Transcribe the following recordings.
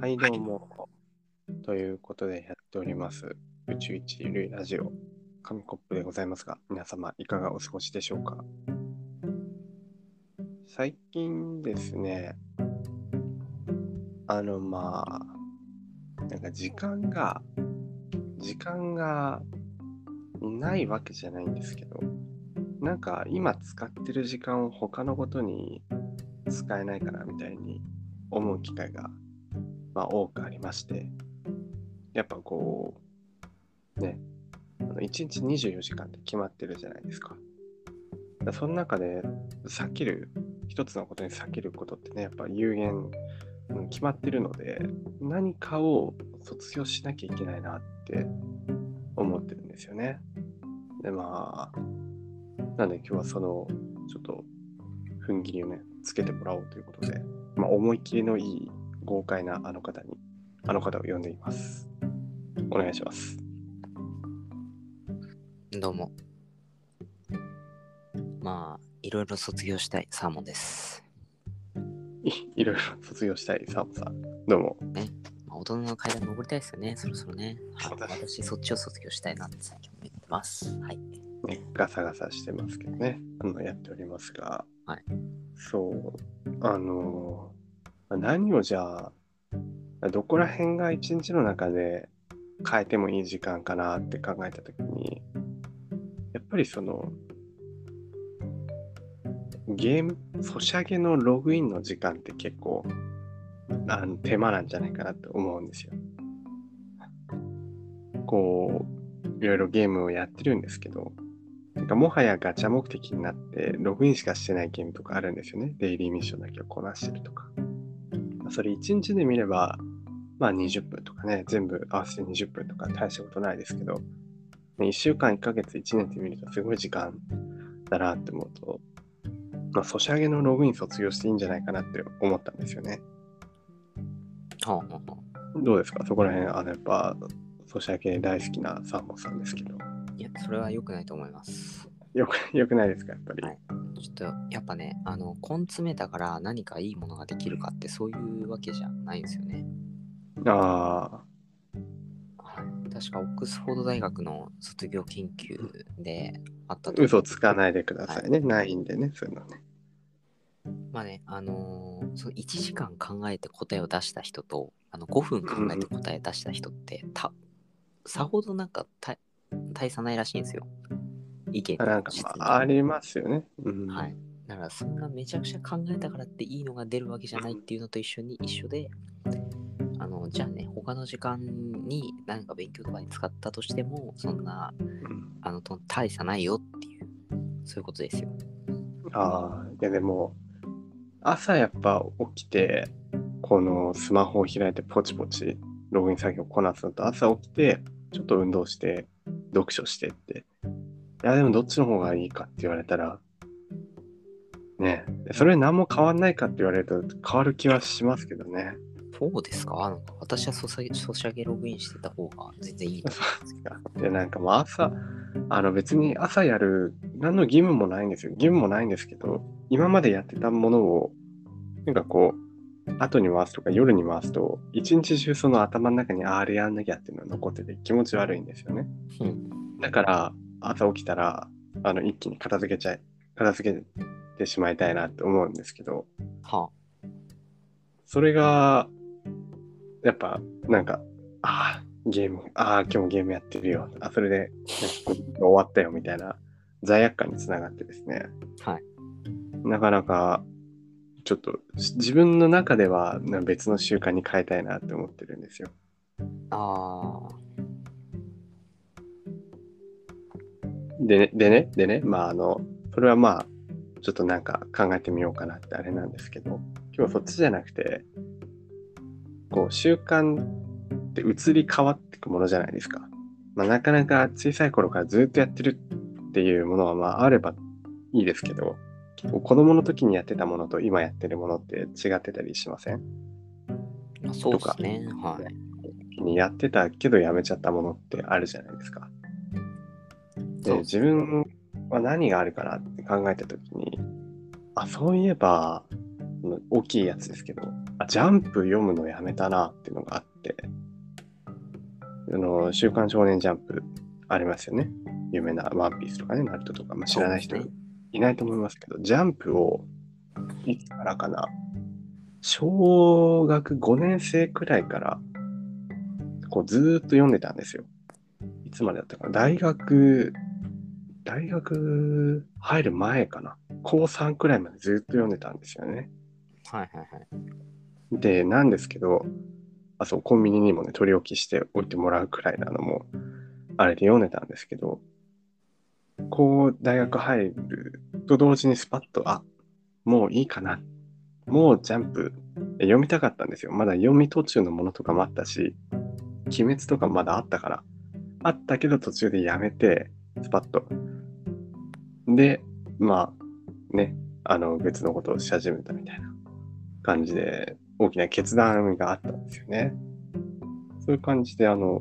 はい、どうも。ということでやっております、宇宙一ゆるいラジオ、紙コップでございますが、皆様いかがお過ごしでしょうか？最近ですね、あの、まあ、なんか時間が、時間がないわけじゃないんですけど、なんか今使ってる時間を他のことに使えないかなみたいに思う機会が、まあ、多くありましてやっぱこうねあの1日24時間って決まってるじゃないですか。だその中で避ける一つのことに避けることってねやっぱ有限決まってるので何かを卒業しなきゃいけないなって思ってるんですよね。でまあなんで今日はそのちょっと踏ん切りをねつけてもらおうということで、まあ、思い切りのいい豪快なあの方にあの方を呼んでいます。お願いします。どうも。まあ、いろいろ卒業したいサーモンです。い いろいろ卒業したいサーモンさん。どうも。まあ、大人の階段登りたいですよね、そろそろね。はい。私、そっちを卒業したいなって最近思ってます。はい。ね、ガサガサしてますけどね、あのやっておりますが、はい。そう、あの、何をじゃあ、どこら辺が一日の中で変えてもいい時間かなって考えたときに、やっぱりその、ゲーム、ソシャゲのログインの時間って結構、あの手間なんじゃないかなと思うんですよ。こう、いろいろゲームをやってるんですけど、なんかもはやガチャ目的になって、ログインしかしてないゲームとかあるんですよね。デイリーミッションだけをこなしてるとか。まあそれ1日で見れば、まあ20分とかね、全部合わせて20分とか大したことないですけど、ね1週間、1ヶ月、1年って見るとすごい時間だなって思うと、まあ、ソシャゲのログイン卒業していいんじゃないかなって思ったんですよね。はあ、はあはどうですか？そこら辺、あの、やっぱ、ソシャゲ大好きなサーモンさんですけど。あ、いや、それは良くないと思います。よく、よくないですかやっぱり。はいちょっと、やっぱね、あの、根詰めたから何かいいものができるかってそういうわけじゃないんですよね。あはい。確か、オックスフォード大学の卒業研究であったあ、と嘘つかないでくださいね。ないんでね、そういうのね。まあね、あのーその1時間考えて答えを出した人と、あの5分考えて答え出した人って、たさほどなんか大大差ないらしいんですよ。意見あなんか、まあ、ありますよね。うん。はい。だからそんなめちゃくちゃ考えたからっていいのが出るわけじゃないっていうのと一緒に一緒で、あの、じゃあね、他の時間に何か勉強とかに使ったとしても、そんな、うんあの、と大差ないよっていう、そういうことですよ。ああ、いやでも、朝やっぱ起きて、このスマホを開いてポチポチログイン作業をこなすのと、朝起きて、ちょっと運動して、読書してって。いや、でもどっちの方がいいかって言われたら、ねえ、それ何も変わんないかって言われると変わる気はしますけどね。そうですか？なんか私はソシャゲログインしてた方が全然いいと思うんですけど。で、なんかもう朝、あの別に朝やる、何の義務もないんですよ。義務もないんですけど、今までやってたものを、なんかこう、後に回すとか夜に回すと、一日中その頭の中にああれやんなきゃっていうのが残ってて気持ち悪いんですよね。うん。だから、朝起きたら、あの、一気に片付けちゃい、片付けてしまいたいなって思うんですけど、はそれが、やっぱ、なんか、ああ、ゲーム、ああ、今日もゲームやってるよ。あ、それで、ね終わったよ、みたいな罪悪感につながってですね。はい。なかなか、ちょっと、し自分の中ではな別の習慣に変えたいなって思ってるんですよ。あ。あでね、でね、でね、まあ、あの、それはまあ、ちょっとなんか考えてみようかなってあれなんですけど、今日はそっちじゃなくて、こう、習慣って移り変わっていくものじゃないですか。まあ、なかなか小さい頃からずっとやってるっていうものは、まあ、あればいいですけど、子供の時にやってたものと今やってるものって違ってたりしません？あ。そうですね。はい。にやってたけどやめちゃったものってあるじゃないですか。で、自分は何があるかなって考えたときに、あ、そういえば、大きいやつですけど、あ、ジャンプ読むのやめたなっていうのがあって、あの、週刊少年ジャンプありますよね。有名なワンピースとかね、ナルトとか、まあ、知らない人いないと思いますけど、ジャンプをいつからかな、小学5年生くらいから、こうずーっと読んでたんですよ。いつまでだったかな。大学、大学入る前かな。高3くらいまでずーっと読んでたんですよね。はいはいはい。で、なんですけど、あ、そう、コンビニにもね、取り置きしておいてもらうくらいなのも、あれで読んでたんですけど、こう、大学入ると同時にスパッと、あ、もういいかな。もうジャンプ、え読みたかったんですよ。まだ読み途中のものとかもあったし、鬼滅とかまだあったから。あったけど途中でやめて、スパッと。で、まあ、ね、あの、別のことをし始めたみたいな感じで、大きな決断があったんですよね。そういう感じで、あの、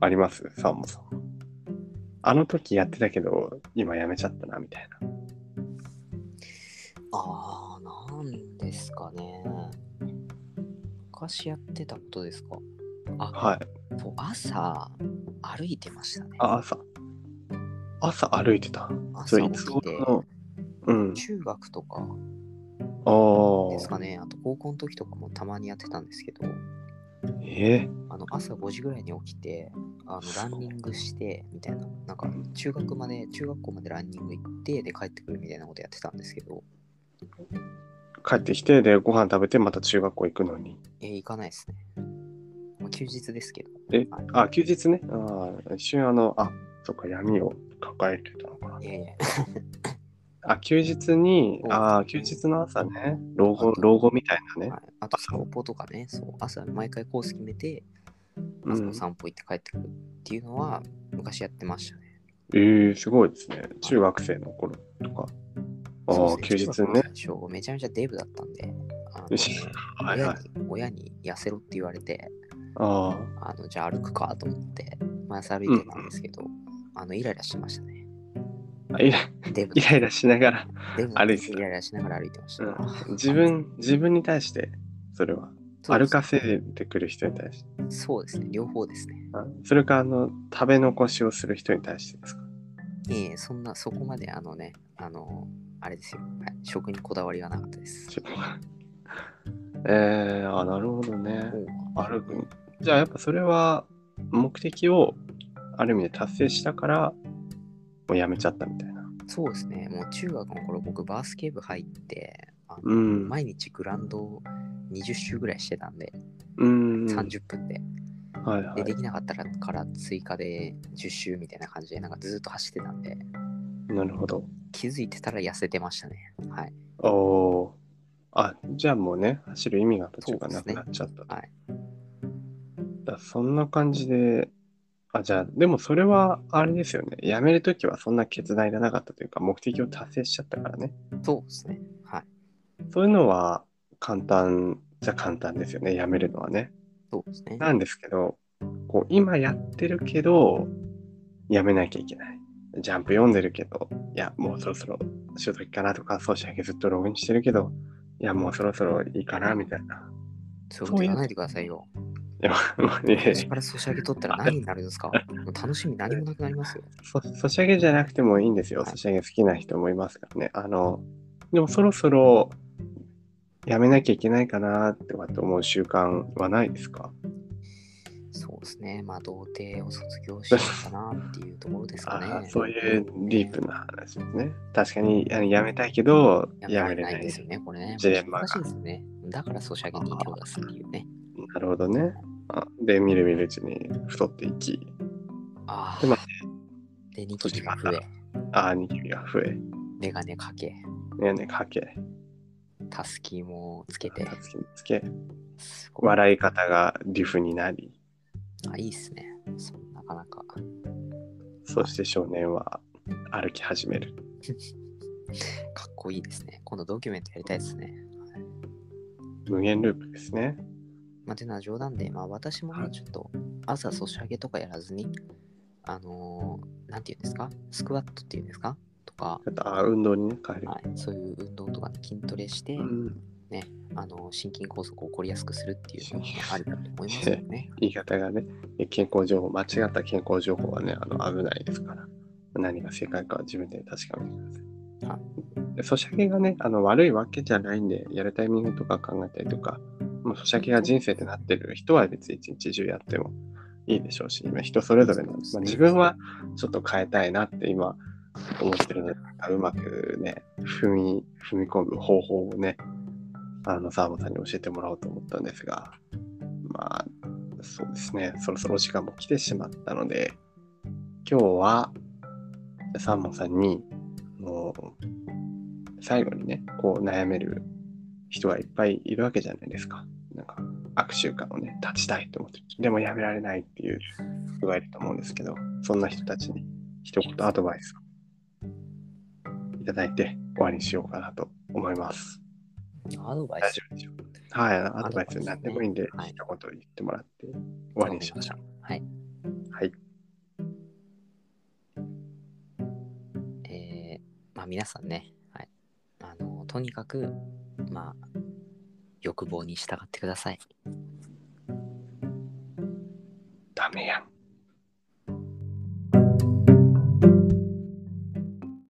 あります？サーモンさん。あの時やってたけど、今やめちゃったな、みたいな。ああ、なんですかね。昔やってたことですか？あ、はい。そう朝歩いてましたね。あ、朝。朝歩いてた。そ起きて、うん。中学とかああ。ですかね。あと高校の時とかもたまにやってたんですけど、ええあの朝5時ぐらいに起きて、あのランニングしてみたいな、なんか中学まで、中学校までランニング行って、で帰ってくるみたいなことやってたんですけど、帰ってきて、で、ご飯食べて、また中学校行くのに。えー行かないですね。まあ、休日ですけど。えはい、あ、休日ね。ああ、一瞬あの、あ、そっか、闇を抱えてたのかな。いやいや、あ、休日に、ああ、休日の朝ね、老後、老後みたいなねは。い、あと朝散歩とかね、そう、朝毎回コース決めて、うん朝の。散歩行って帰ってくるっていうのは昔やってましたね。ええすごいですね。中学生の頃とか。ああ、そうです休日ね。めちゃめちゃデブだったんで、はいはい。親に親に痩せろって言われて、ああのじゃあ歩くかと思って、毎朝歩いてたんですけど、あのイライラしてましたね。あ。イラデブイライラしながら、デブ歩いてたイライラしながら歩いてました。うん、自分、自分に対して、それは。そうです歩かせてくる人に対して。そうですね、両方ですね。あそれか、あの、食べ残しをする人に対してですか？ええそんな、そこまであのね、あの、あれですよ、はい、食にこだわりがなかったです。ちょっとえー、あ、なるほどね。歩く。じゃあ、やっぱそれは、目的を、ある意味で達成したから、もうやめちゃったみたいな。そうですね、もう中学の頃僕バスケ部入って、あのうん。毎日グラウンドを20周ぐらいしてたんで、うん。30分で。はいはいで、。できなかったらから追加で10周みたいな感じで、なんかずっと走ってたんで、なるほど。気づいてたら痩せてましたね。はい。おおー。あ、じゃあもうね、走る意味が途中がなくなっちゃったと。はい。だそんな感じで、あ、じゃあ、でもそれはあれですよね。やめるときはそんな決断いらなかったというか、目的を達成しちゃったからね。そうですね。はい。そういうのは簡単じゃ簡単ですよね。やめるのはね。そうですね。なんですけど、こう今やってるけど、やめなきゃいけない。ジャンプ読んでるけど、いや、もうそろそろ仕事行かなとか、ソーシャルずっとログインしてるけど、いや、もうそろそろいいかな、みたいな。そう言わないでくださいよ。いや、もうね、私からソシャゲ取ったら何になるんですか？楽しみ何もなくなりますよ。そソシャゲじゃなくてもいいんですよ。はいソシャゲ好きな人もいますからね。あの、でもそろそろやめなきゃいけないかなってかって思う習慣はないですか？そうですね。まあ、童貞を卒業しようかなっていうところですかあね。そういうディープな話ですね。確かにあのやめたいけど、ややめめれないですよね、これね。ジレンマが難しいですよね。だからソシャゲに手を出すっていうね。なるほどね。あで、みるみるうちに太っていき、あでまあ。で、ニキビが増え、ああ、ニキビが増え、メガネかけ、ねねかけ、タスキもつけてた、つきつけ、すごい。笑い方がリフになり、あ、いいっすね。そうなかなか。そして少年は歩き始める。かっこいいですね。今度ドキュメントやりたいですね。無限ループですね。まあ、ていうのは冗談で、まあ私もね、ちょっと朝ソシャゲとかやらずに、あのーなんていうんですか？スクワットっていうんですか？とか、あ運動にね、変える。はい、そういう運動とか、ね、筋トレして、うん、あの心筋梗塞を起こりやすくするっていうのもありだと思いますよね。言い方がね、健康情報、間違った健康情報はね、あの危ないですから、何が正解かは自分で確かめてください。はでソシャゲがね、あの悪いわけじゃないんで、やるタイミングとか考えたりとか、まあ、ソシャゲが人生ってなってる人は別に一日中やってもいいでしょうし、今人それぞれなんです。まあ、自分はちょっと変えたいなって今思ってるので、うまくね、踏み、踏み込む方法をね、あの、サーモンさんに教えてもらおうと思ったんですが、まあ、そうですね、そろそろお時間も来てしまったので、今日は、サーモンさんに、もう、最後にね、こう悩める人がいっぱいいるわけじゃないですか。なんか、悪習慣をね、断ちたいと思ってる。でもやめられないっていう人がいると思うんですけど、そんな人たちに一言アドバイスをいただいて終わりにしようかなと思います。アドバイス？はい、アドバイス何でもいいんで、はい一言言ってもらって終わりにしましょう。はい。はい。えー、まあ皆さんね、はい。あの、とにかく、まあ、欲望に従ってください。ダメやん。